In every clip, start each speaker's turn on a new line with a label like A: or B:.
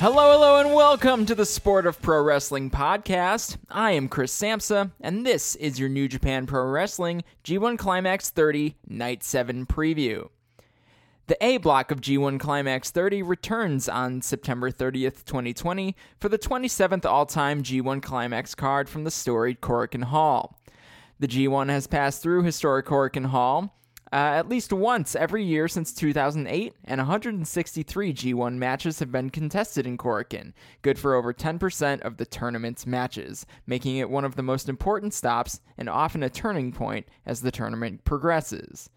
A: Hello, hello, and welcome to the Sport of Pro Wrestling podcast. I am Chris Samsa, and this is your New Japan Pro Wrestling G1 Climax 30 Night 7 preview. The A block of G1 Climax 30 returns on September 30th, 2020, for the 27th all time G1 Climax card from the storied Korakuen Hall. The G1 has passed through historic Korakuen Hall uh, at least once every year since 2008, and 163 G1 matches have been contested in Korakuen, good for over 10% of the tournament's matches, making it one of the most important stops and often a turning point as the tournament progresses.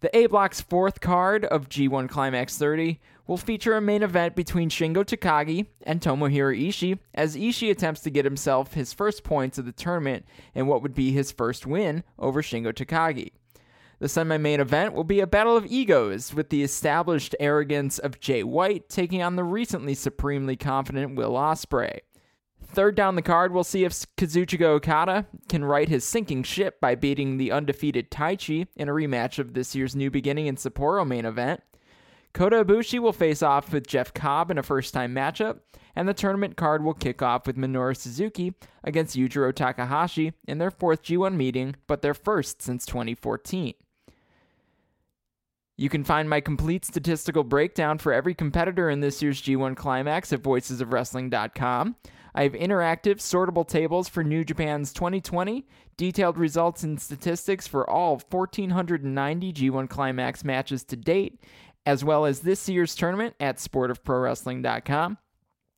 A: The A Block's fourth card of G1 Climax 30 will feature a main event between Shingo Takagi and Tomohiro Ishii as Ishii attempts to get himself his first points of the tournament and what would be his first win over Shingo Takagi. The semi main event will be a battle of egos, with the established arrogance of Jay White taking on the recently supremely confident Will Ospreay. Third down the card, we'll see if Kazuchika Okada can right his sinking ship by beating the undefeated Taichi in a rematch of this year's New Beginning and Sapporo main event. Kota Ibushi will face off with Jeff Cobb in a first time matchup, and the tournament card will kick off with Minoru Suzuki against Yujiro Takahashi in their fourth G1 meeting, but their first since 2014. You can find my complete statistical breakdown for every competitor in this year's G1 Climax at voicesofwrestling.com. I have interactive, sortable tables for New Japan's 2020, detailed results and statistics for all 1,490 G1 Climax matches to date, as well as this year's tournament at sportofprowrestling.com.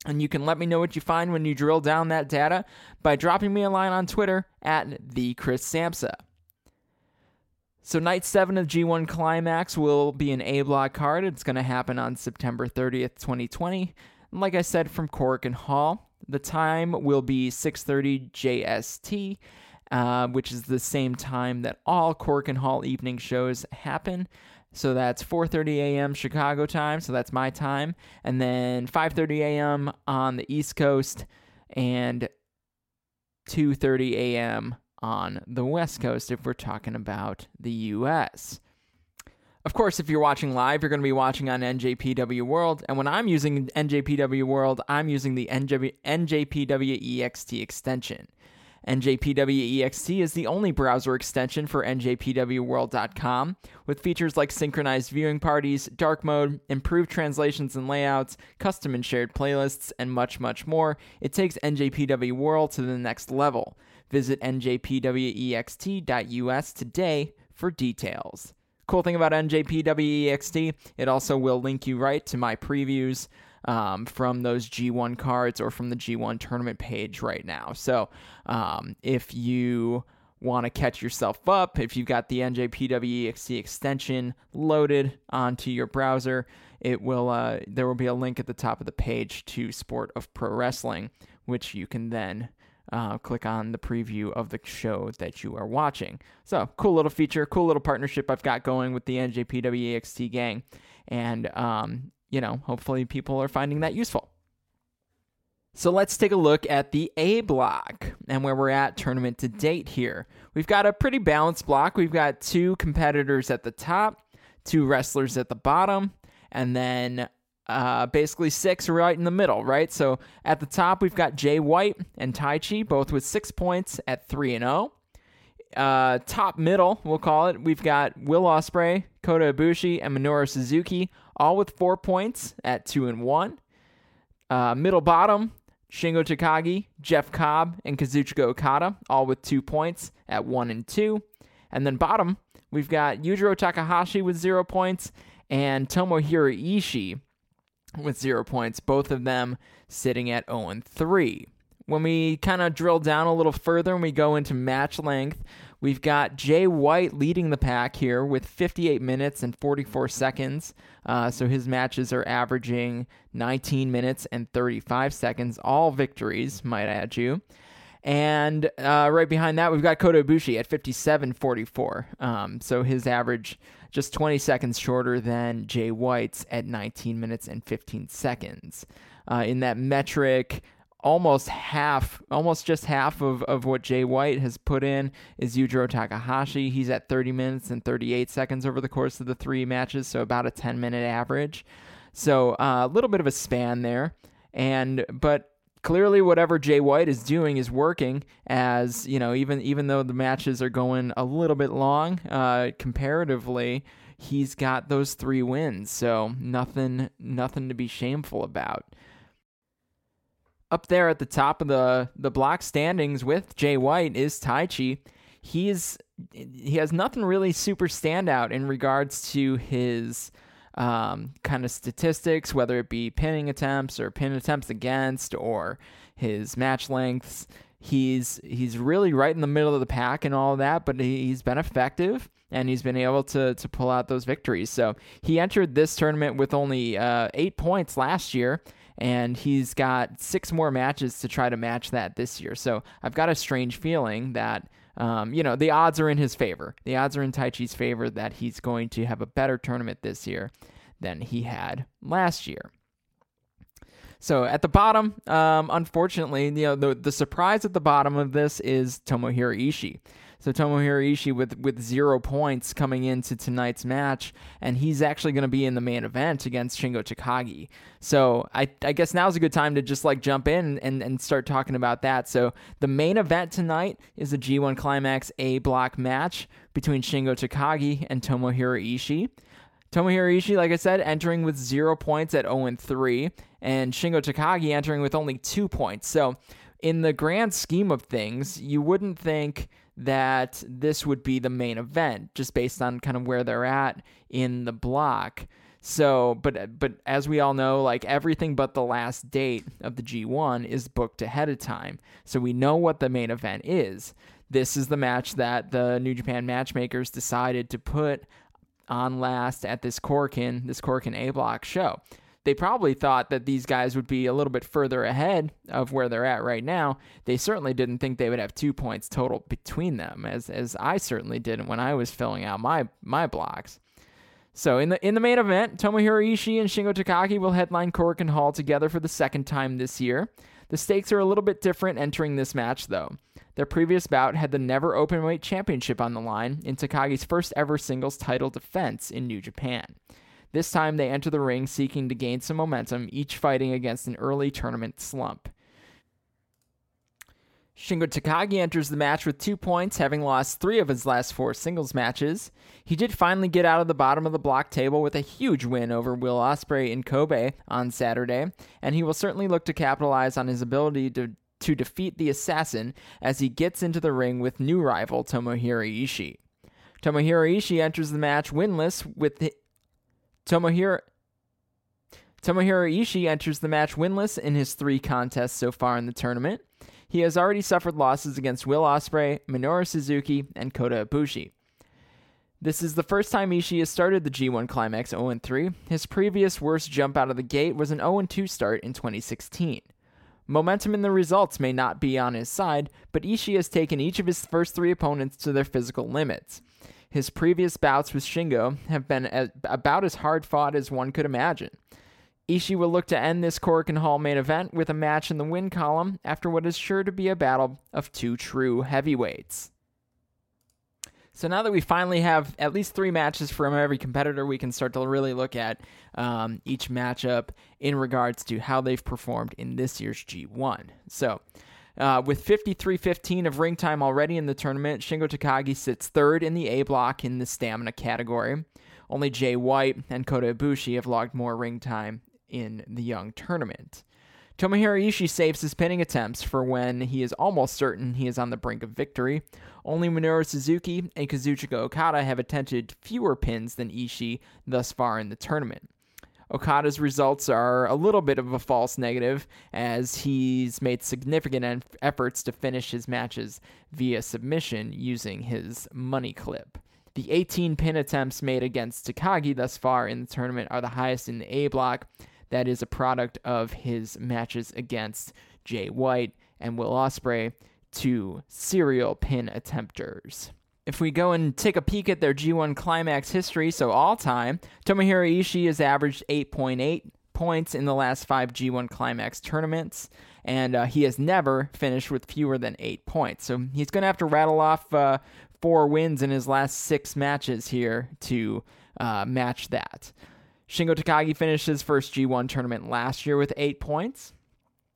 A: And you can let me know what you find when you drill down that data by dropping me a line on Twitter at the Chris Samsa. So night seven of G1 Climax will be an A block card. It's going to happen on September 30th, 2020. And like I said, from Korakuen Hall. The time will be 6:30 JST, uh, which is the same time that all Korakuen Hall evening shows happen. So that's 4:30 a.m. Chicago time. So that's my time, and then 5:30 a.m. on the East Coast, and 2:30 a.m on the West Coast if we're talking about the US. Of course, if you're watching live, you're going to be watching on NJPW World. And when I'm using NJPW World, I'm using the NJ- NJPW EXT extension. NJPW EXT is the only browser extension for NJPWWorld.com, with features like synchronized viewing parties, dark mode, improved translations and layouts, custom and shared playlists, and much, much more. It takes NJPW World to the next level. Visit njpwext.us today for details. Cool thing about NJPWEXT, it also will link you right to my previews um, from those G1 cards or from the G1 tournament page right now. So um, if you want to catch yourself up, if you've got the NJPWEXT extension loaded onto your browser, it will uh, there will be a link at the top of the page to Sport of Pro Wrestling, which you can then uh, click on the preview of the show that you are watching. So, cool little feature, cool little partnership I've got going with the NJPWEXT gang. And, um, you know, hopefully people are finding that useful. So let's take a look at the A block and where we're at tournament to date here. We've got a pretty balanced block. We've got two competitors at the top, two wrestlers at the bottom, and then uh, basically six right in the middle, right? So at the top, we've got Jay White and Taichi, both with six points at 3 and 0. Uh, top middle, we'll call it, we've got Will Ospreay, Kota Ibushi, and Minoru Suzuki, all with four points at 2 and 1. Uh, middle bottom, Shingo Takagi, Jeff Cobb, and Kazuchika Okada, all with two points at 1 and 2. And then bottom, we've got Yujiro Takahashi with zero points and Tomohiro Ishii with zero points, both of them sitting at 0 and 3. When we kind of drill down a little further and we go into match length, we've got Jay White leading the pack here with 58 minutes and 44 seconds. Uh, so his matches are averaging 19 minutes and 35 seconds, all victories, might add you. And uh, right behind that, we've got Kota Ibushi at 57.44. Um, so his average just 20 seconds shorter than Jay White's at 19 minutes and 15 seconds. Uh, in that metric, almost half, almost just half of, of what Jay White has put in is Yujiro Takahashi. He's at 30 minutes and 38 seconds over the course of the three matches, so about a 10 minute average. So uh, a little bit of a span there. And, but clearly whatever Jay White is doing is working as you know even even though the matches are going a little bit long uh, comparatively he's got those three wins. So nothing nothing to be shameful about. Up there at the top of the the block standings with Jay White is Taichi he's he has nothing really super standout in regards to his um, kind of statistics, whether it be pinning attempts or pin attempts against or his match lengths. He's he's really right in the middle of the pack and all that, but he's been effective and he's been able to to pull out those victories. So he entered this tournament with only uh, eight points last year, and he's got six more matches to try to match that this year. So I've got a strange feeling that um, you know, the odds are in his favor. The odds are in Taichi's favor that he's going to have a better tournament this year than he had last year. So at the bottom, um, unfortunately, you know, the, the surprise at the bottom of this is Tomohiro Ishii. So Tomohiro Ishii with with zero points coming into tonight's match, and he's actually going to be in the main event against Shingo Takagi. So I I guess now's a good time to just like jump in and and start talking about that. So the main event tonight is a G1 Climax A block match between Shingo Takagi and Tomohiro Ishii. Tomohiro Ishii, like I said, entering with zero points at 0 3, and Shingo Takagi entering with only two points. So, in the grand scheme of things, you wouldn't think that this would be the main event just based on kind of where they're at in the block. So, but but as we all know, like everything but the last date of the G1 is booked ahead of time. So we know what the main event is. This is the match that the New Japan matchmakers decided to put on last at this Korakuen, this Korakuen A block show they probably thought that these guys would be a little bit further ahead of where they're at right now. They certainly didn't think they would have two points total between them, as as I certainly didn't when I was filling out my my blocks. So in the in the main event, Tomohiro Ishii and Shingo Takagi will headline Korakuen Hall together for the second time this year. The stakes are a little bit different entering this match, though. Their previous bout had the Never Openweight Championship on the line in Takagi's first ever singles title defense in New Japan. This time they enter the ring seeking to gain some momentum, each fighting against an early tournament slump. Shingo Takagi enters the match with two points, having lost three of his last four singles matches. He did finally get out of the bottom of the block table with a huge win over Will Ospreay in Kobe on Saturday, and he will certainly look to capitalize on his ability to, to defeat the assassin as he gets into the ring with new rival Tomohiro Ishii. Tomohiro Ishii enters the match winless with Tomohiro Tomohiro Ishii enters the match winless in his three contests so far in the tournament. He has already suffered losses against Will Ospreay, Minoru Suzuki, and Kota Ibushi. This is the first time Ishii has started the G1 Climax 0 3. His previous worst jump out of the gate was an 0 2 start in 2016. Momentum in the results may not be on his side, but Ishii has taken each of his first three opponents to their physical limits. His previous bouts with Shingo have been a, about as hard fought as one could imagine. Ishii will look to end this Korakuen Hall main event with a match in the win column after what is sure to be a battle of two true heavyweights. So now that we finally have at least three matches from every competitor, we can start to really look at um, each matchup in regards to how they've performed in this year's G1. So uh, with 53-15 of ring time already in the tournament, Shingo Takagi sits third in the A block in the stamina category. Only Jay White and Kota Ibushi have logged more ring time in the young tournament. Tomohiro Ishii saves his pinning attempts for when he is almost certain he is on the brink of victory. Only Minoru Suzuki and Kazuchika Okada have attempted fewer pins than Ishii thus far in the tournament. Okada's results are a little bit of a false negative, as he's made significant en- efforts to finish his matches via submission using his money clip. The 18 pin attempts made against Takagi thus far in the tournament are the highest in the A block. That is a product of his matches against Jay White and Will Ospreay, two serial pin attempters. If we go and take a peek at their G1 Climax history, so all time, Tomohiro Ishii has averaged 8.8 points in the last five G1 Climax tournaments, and uh, he has never finished with fewer than eight points. So he's going to have to rattle off uh, four wins in his last six matches here to uh, match that. Shingo Takagi finished his first G1 tournament last year with eight points.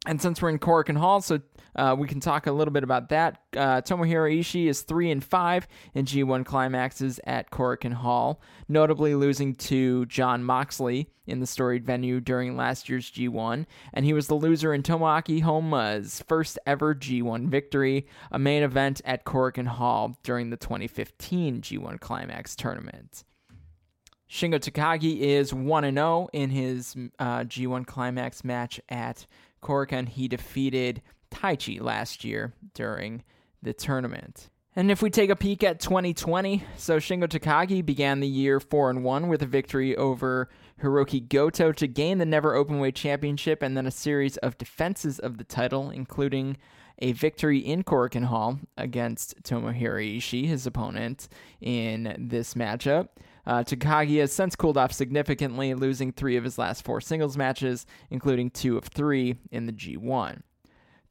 A: And since we're in Korakuen Hall, so uh, we can talk a little bit about that. Uh, Tomohiro Ishii is three and five in G1 climaxes at Korakuen Hall, notably losing to John Moxley in the storied venue during last year's G1, and he was the loser in Tomoaki Honma's first ever G1 victory, a main event at Korakuen Hall during the 2015 G1 Climax tournament. Shingo Takagi is 1 0 in his uh, G1 Climax match at Korakuen. He defeated Taichi last year during the tournament. And if we take a peek at 2020, so Shingo Takagi began the year 4 and 1 with a victory over Hiroki Goto to gain the Never Openweight Championship and then a series of defenses of the title, including a victory in Korakuen Hall against Tomohiro Ishii, his opponent, in this matchup. Uh, Takagi has since cooled off significantly, losing three of his last four singles matches, including two of three in the G1.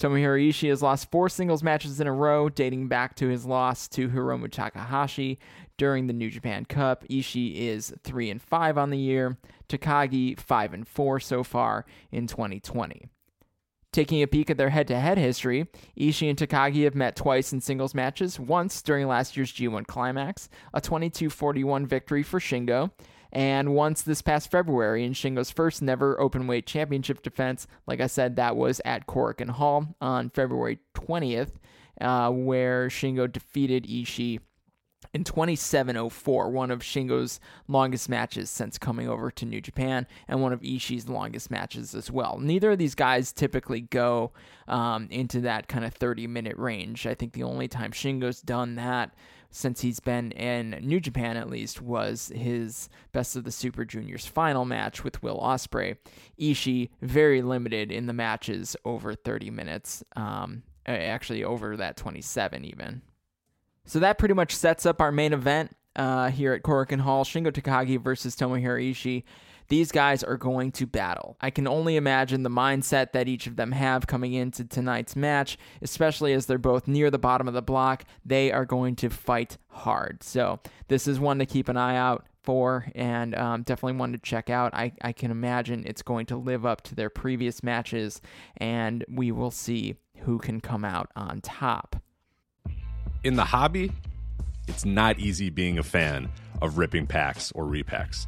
A: Tomohiro Ishii has lost four singles matches in a row, dating back to his loss to Hiromu Takahashi during the New Japan Cup. Ishii is 3 and 5 on the year, Takagi 5 and 4 so far in 2020. Taking a peek at their head to head history, Ishii and Takagi have met twice in singles matches, once during last year's G1 Climax, a 22 41 victory for Shingo, and once this past February in Shingo's first never open weight championship defense. Like I said, that was at Korakuen Hall on February 20th, uh, where Shingo defeated Ishii in 2704, one of Shingo's longest matches since coming over to New Japan, and one of Ishii's longest matches as well. Neither of these guys typically go um, into that kind of 30 minute range. I think the only time Shingo's done that since he's been in New Japan at least was his Best of the Super Juniors final match with Will Ospreay. Ishii very limited in the matches over 30 minutes, um, actually over that 27 even. So that pretty much sets up our main event uh, here at Korakuen Hall Shingo Takagi versus Tomohiro Ishii. These guys are going to battle. I can only imagine the mindset that each of them have coming into tonight's match, especially as they're both near the bottom of the block. They are going to fight hard. So, this is one to keep an eye out for and um, definitely one to check out. I, I can imagine it's going to live up to their previous matches, and we will see who can come out on top
B: in the hobby, it's not easy being a fan of ripping packs or repacks.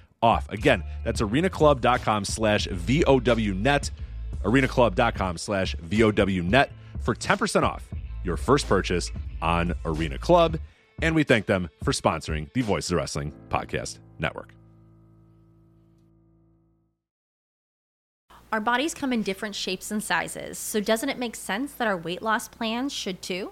B: off. Again, that's arenaclub.com slash VOWnet. arenaclub.com slash VOWnet for 10% off your first purchase on Arena Club and we thank them for sponsoring the Voices of Wrestling Podcast Network.
C: Our bodies come in different shapes and sizes, so doesn't it make sense that our weight loss plans should too?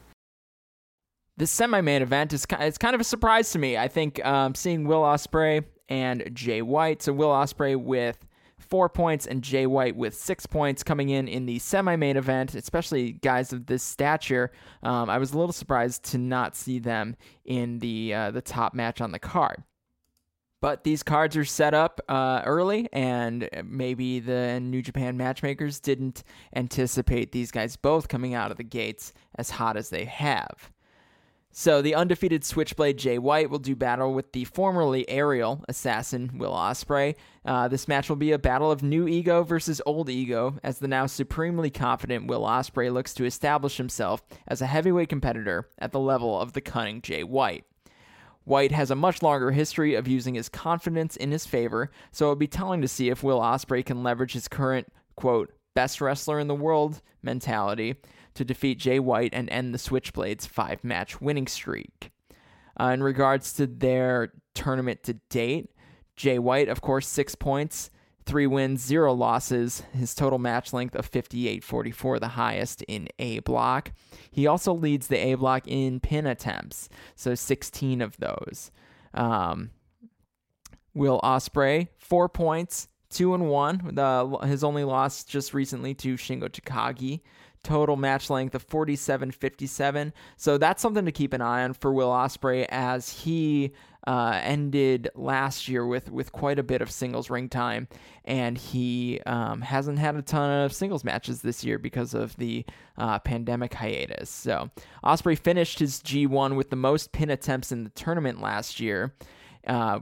A: this semi-main event is it's kind of a surprise to me. I think um, seeing Will Ospreay and Jay White. So Will Ospreay with four points and Jay White with six points coming in in the semi-main event, especially guys of this stature. Um, I was a little surprised to not see them in the uh, the top match on the card. But these cards are set up uh, early, and maybe the New Japan matchmakers didn't anticipate these guys both coming out of the gates as hot as they have. So the undefeated Switchblade Jay White will do battle with the formerly aerial assassin Will Ospreay. Uh, this match will be a battle of new ego versus old ego, as the now supremely confident Will Ospreay looks to establish himself as a heavyweight competitor at the level of the cunning Jay White. White has a much longer history of using his confidence in his favor, so it'll be telling to see if Will Ospreay can leverage his current quote best wrestler in the world mentality to defeat Jay White and end the Switchblades' five match winning streak. Uh, in regards to their tournament to date, Jay White, of course, six points, three wins, zero losses. His total match length of 58.44, the highest in A block. He also leads the A block in pin attempts, so 16 of those. Um, Will Ospreay, four points, two and one. The, his only loss just recently to Shingo Takagi total match length of 47.57. So that's something to keep an eye on for Will Ospreay as he uh, ended last year with with quite a bit of singles ring time, and he um, hasn't had a ton of singles matches this year because of the uh, pandemic hiatus. So Ospreay finished his G1 with the most pin attempts in the tournament last year. Uh,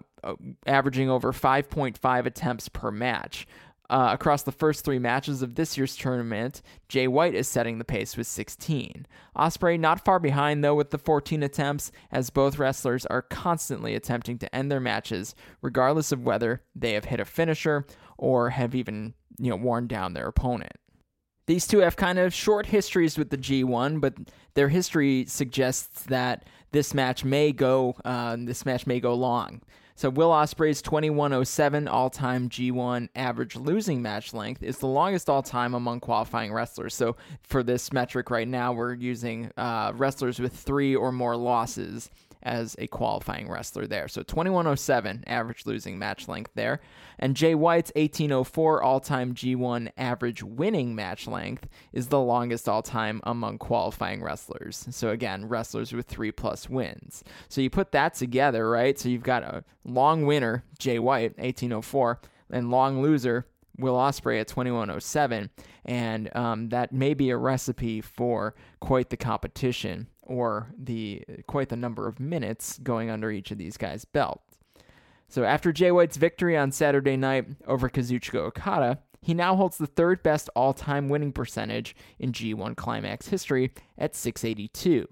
A: averaging over 5.5 attempts per match. Uh, across the first three matches of this year's tournament, Jay White is setting the pace with 16. Ospreay not far behind though with the 14 attempts, as both wrestlers are constantly attempting to end their matches, regardless of whether they have hit a finisher or have even you know worn down their opponent. These two have kind of short histories with the G1, but their history suggests that this match may go uh, this match may go long. So Will Ospreay's 2107 all-time G1 average losing match length is the longest all-time among qualifying wrestlers. So for this metric right now, we're using uh, wrestlers with three or more losses as a qualifying wrestler there. So 2107 average losing match length there. And Jay White's 1804 all time G1 average winning match length is the longest all time among qualifying wrestlers. So again, wrestlers with three plus wins. So you put that together, right? So you've got a long winner, Jay White, 1804, and long loser, Will Ospreay at 2107, and um, that may be a recipe for quite the competition or the uh, quite the number of minutes going under each of these guys' belts. So after Jay White's victory on Saturday night over Kazuchika Okada, he now holds the third best all-time winning percentage in G1 Climax history at 682.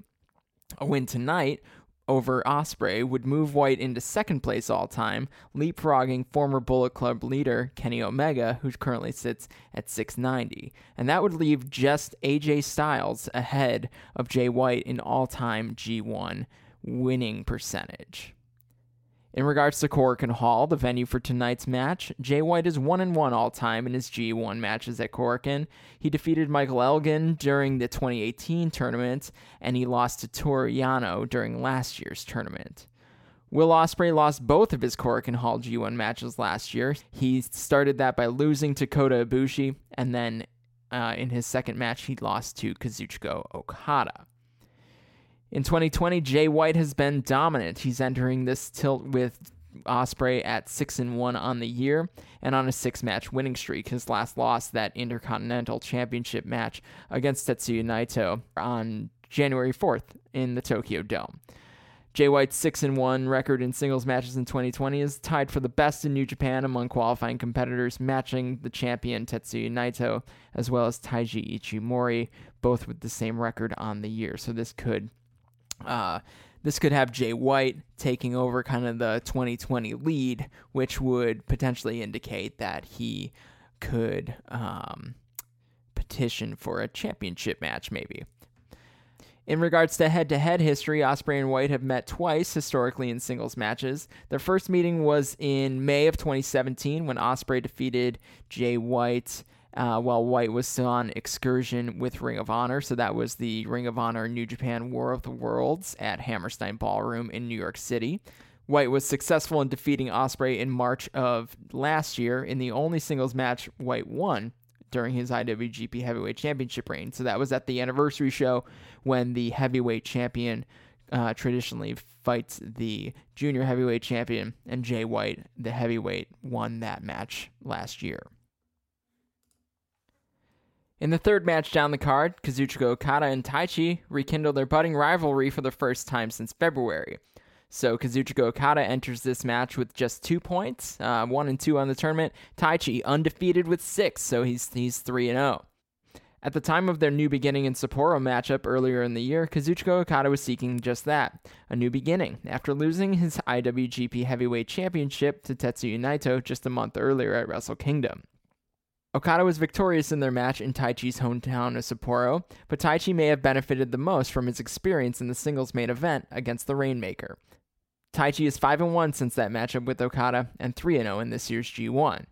A: A win tonight over Ospreay would move White into second place all time, leapfrogging former Bullet Club leader Kenny Omega, who currently sits at 690. And that would leave just AJ Styles ahead of Jay White in all time G1 winning percentage. In regards to Korakuen Hall, the venue for tonight's match, Jay White is 1 and 1 all time in his G1 matches at Korakuen. He defeated Michael Elgin during the 2018 tournament, and he lost to Toru Yano during last year's tournament. Will Ospreay lost both of his Korakuen Hall G1 matches last year. He started that by losing to Kota Ibushi, and then uh, in his second match, he lost to Kazuchika Okada. In 2020, Jay White has been dominant. He's entering this tilt with Ospreay at six and one on the year and on a six-match winning streak. His last loss, that Intercontinental Championship match against Tetsuya Naito on January 4th in the Tokyo Dome. Jay White's 6 and 1 record in singles matches in 2020 is tied for the best in New Japan among qualifying competitors, matching the champion Tetsuya Naito as well as Taiji Ishimori, both with the same record on the year. So this could uh, this could have Jay White taking over kind of the 2020 lead, which would potentially indicate that he could um, petition for a championship match, maybe. In regards to head to head history, Ospreay and White have met twice historically in singles matches. Their first meeting was in May of 2017 when Ospreay defeated Jay White uh, while White was still on excursion with Ring of Honor. So that was the Ring of Honor New Japan War of the Worlds at Hammerstein Ballroom in New York City. White was successful in defeating Ospreay in March of last year in the only singles match White won during his IWGP Heavyweight Championship reign. So that was at the anniversary show when the heavyweight champion uh, traditionally fights the junior heavyweight champion, and Jay White, the heavyweight, won that match last year. In the third match down the card, Kazuchika Okada and Taichi rekindle their budding rivalry for the first time since February. So Kazuchika Okada enters this match with just two points, uh, one and two on the tournament. Taichi undefeated with six, so he's he's three and zero. Oh. At the time of their new beginning in Sapporo matchup earlier in the year, Kazuchika Okada was seeking just that a new beginning after losing his IWGP Heavyweight Championship to Tetsuya Naito just a month earlier at Wrestle Kingdom. Okada was victorious in their match in Taichi's hometown of Sapporo, but Taichi may have benefited the most from his experience in the singles main event against the Rainmaker. Taichi is 5 1 since that matchup with Okada and 3 0 in this year's G1.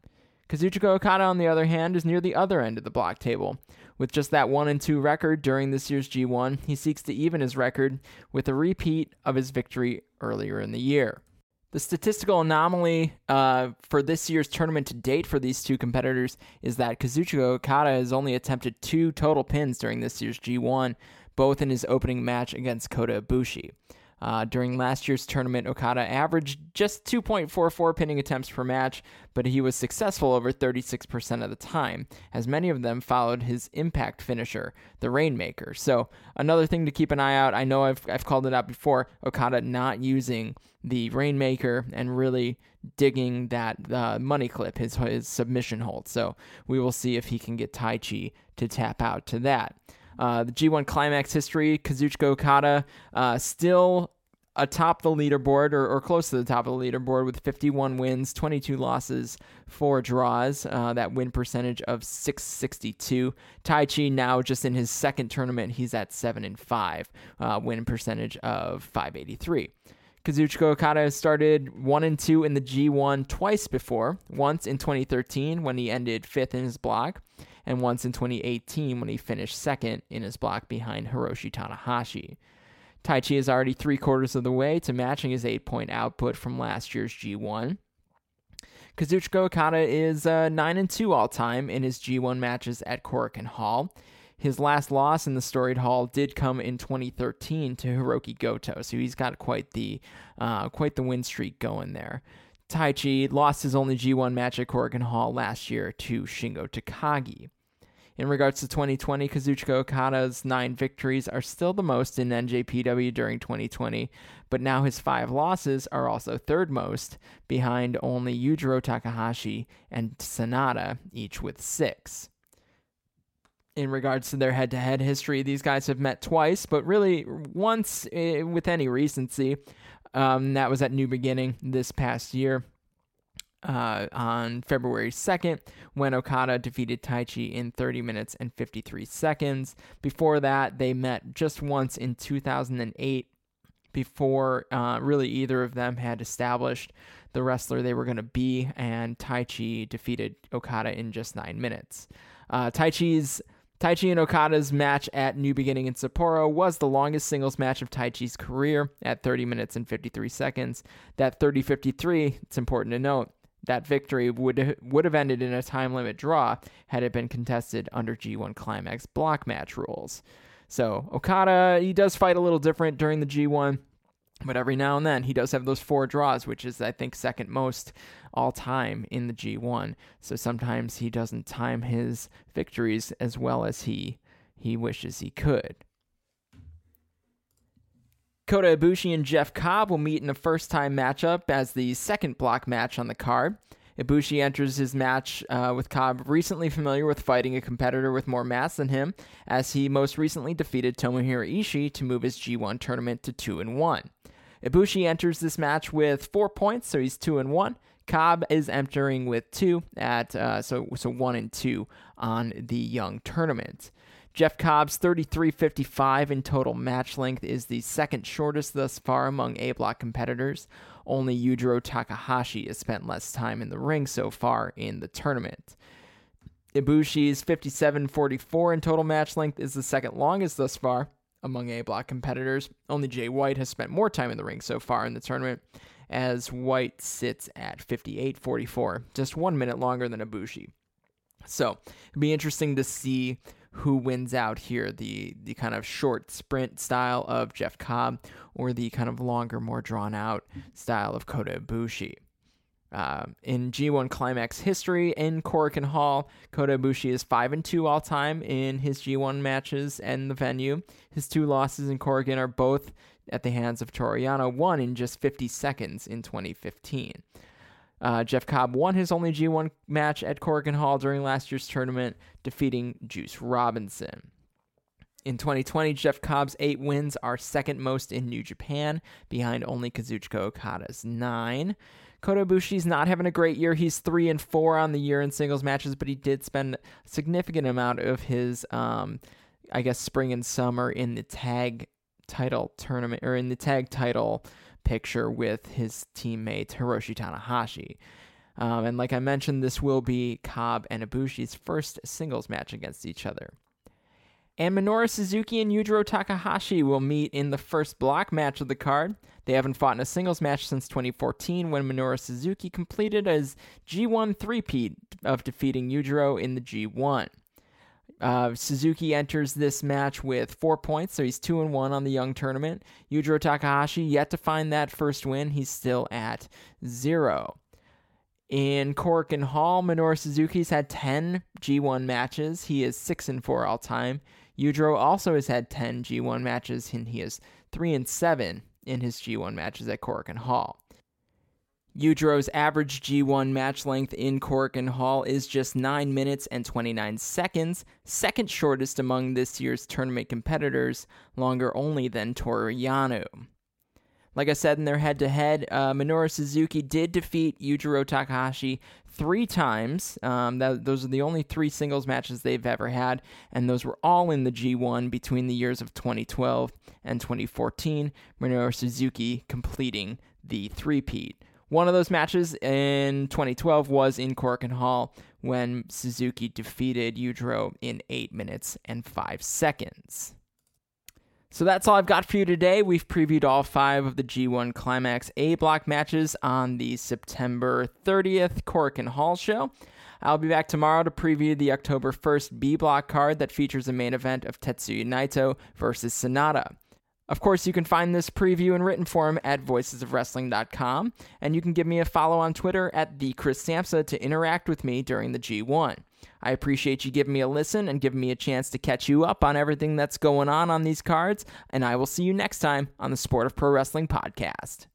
A: Kazuchika Okada, on the other hand, is near the other end of the block table. With just that 1 2 record during this year's G1, he seeks to even his record with a repeat of his victory earlier in the year. The statistical anomaly uh, for this year's tournament to date for these two competitors is that Kazuchika Okada has only attempted two total pins during this year's G1, both in his opening match against Kota Ibushi. Uh, during last year's tournament, Okada averaged just 2.44 pinning attempts per match, but he was successful over 36% of the time, as many of them followed his impact finisher, the Rainmaker. So, another thing to keep an eye out I know I've, I've called it out before Okada not using the Rainmaker and really digging that uh, money clip, his, his submission hold. So, we will see if he can get Taichi to tap out to that. Uh, the G1 Climax history, Kazuchika Okada uh, still atop the leaderboard or, or, close to the top of the leaderboard with 51 wins, 22 losses, four draws. Uh, that win percentage of 662. Taichi now just in his second tournament, he's at seven and five, uh, win percentage of 583. Kazuchika Okada has started one and two in the G1 twice before. Once in 2013 when he ended fifth in his block, and once in 2018 when he finished second in his block behind Hiroshi Tanahashi. Taichi is already three quarters of the way to matching his eight point output from last year's G1. Kazuchika Okada is uh, 9 and 2 all time in his G1 matches at Korakuen Hall. His last loss in the storied hall did come in 2013 to Hiroki Goto, so he's got quite the uh, quite the win streak going there. Taichi lost his only G1 match at Korakuen Hall last year to Shingo Takagi. In regards to 2020, Kazuchika Okada's nine victories are still the most in NJPW during 2020, but now his five losses are also third most, behind only Yujiro Takahashi and Sanada, each with six. In regards to their head to head history, these guys have met twice, but really once uh, with any recency. Um, that was at New Beginning this past year uh, on February 2nd when Okada defeated Taichi in 30 minutes and 53 seconds. Before that, they met just once in 2008 before uh, really either of them had established the wrestler they were going to be, and Taichi defeated Okada in just nine minutes. Uh, Taichi's Taichi and Okada's match at New Beginning in Sapporo was the longest singles match of Taichi's career at 30 minutes and 53 seconds. That 30 53, it's important to note, that victory would would have ended in a time limit draw had it been contested under G1 Climax block match rules. So Okada, he does fight a little different during the G1, but every now and then he does have those four draws, which is I think second most all time in the G1. So sometimes he doesn't time his victories as well as he he wishes he could. Kota Ibushi and Jeff Cobb will meet in a first time matchup as the second block match on the card. Ibushi enters his match uh, with Cobb recently familiar with fighting a competitor with more mass than him, as he most recently defeated Tomohiro Ishii to move his G1 tournament to 2 and 1. Ibushi enters this match with 4 points, so he's 2 and 1. Cobb is entering with 2 at uh, so so 1 and 2 on the young tournament. Jeff Cobb's 33.55 in total match length is the second shortest thus far among A block competitors. Only Yujiro Takahashi has spent less time in the ring so far in the tournament. Ibushi's 57.44 in total match length is the second longest thus far among A block competitors. Only Jay White has spent more time in the ring so far in the tournament, as White sits at 58.44, just one minute longer than Ibushi. So it'd be interesting to see who wins out here the the kind of short sprint style of Jeff Cobb or the kind of longer, more drawn out style of Kota Ibushi. Uh, in G1 Climax history in Korakuen Hall, Kota Ibushi is 5 and 2 all time in his G1 matches and the venue. His two losses in Korakuen are both at the hands of Toru Yano, one in just 50 seconds in 2015. Uh, Jeff Cobb won his only G1 match at Korakuen Hall during last year's tournament, defeating Juice Robinson. In 2020, Jeff Cobb's eight wins are second most in New Japan, behind only Kazuchika Okada's nine. Kota Ibushi's not having a great year. He's three and four on the year in singles matches, but he did spend a significant amount of his, um, I guess, spring and summer in the tag title tournament or in the tag title picture with his teammate Hiroshi Tanahashi. Um, and like I mentioned, this will be Cobb and Ibushi's first singles match against each other. And Minoru Suzuki and Yujiro Takahashi will meet in the first block match of the card. They haven't fought in a singles match since 2014 when Minoru Suzuki completed his G1 three-peat of defeating Yujiro in the G1. Uh, Suzuki enters this match with four points, so he's two and one on the young tournament. Yujiro Takahashi yet to find that first win; he's still at zero. In Korakuen Hall, Minoru Suzuki's had 10 G1 matches. He is 6 and 4 all time. Yujiro also has had 10 G1 matches, and he is 3 and 7 in his G1 matches at Korakuen Hall. Yujiro's average G1 match length in Korakuen Hall is just 9 minutes and 29 seconds, second shortest among this year's tournament competitors, longer only than Toru Yano. Like I said in their head to head, Minoru Suzuki did defeat Yujiro Takahashi three times. Um, that, those are the only three singles matches they've ever had, and those were all in the G1 between the years of 2012 and 2014. Minoru Suzuki completing the three-peat. One of those matches in 2012 was in Korakuen Hall when Suzuki defeated Yujiro in 8 minutes and 5 seconds. So that's all I've got for you today. We've previewed all five of the G1 Climax A block matches on the September 30th Korakuen Hall show. I'll be back tomorrow to preview the October 1st B block card that features a main event of Tetsuya Naito versus Sanada. Of course, you can find this preview in written form at voicesofwrestling.com, and you can give me a follow on Twitter at the Chris Samsa to interact with me during the G1. I appreciate you giving me a listen and giving me a chance to catch you up on everything that's going on on these cards, and I will see you next time on the Sport of Pro Wrestling podcast.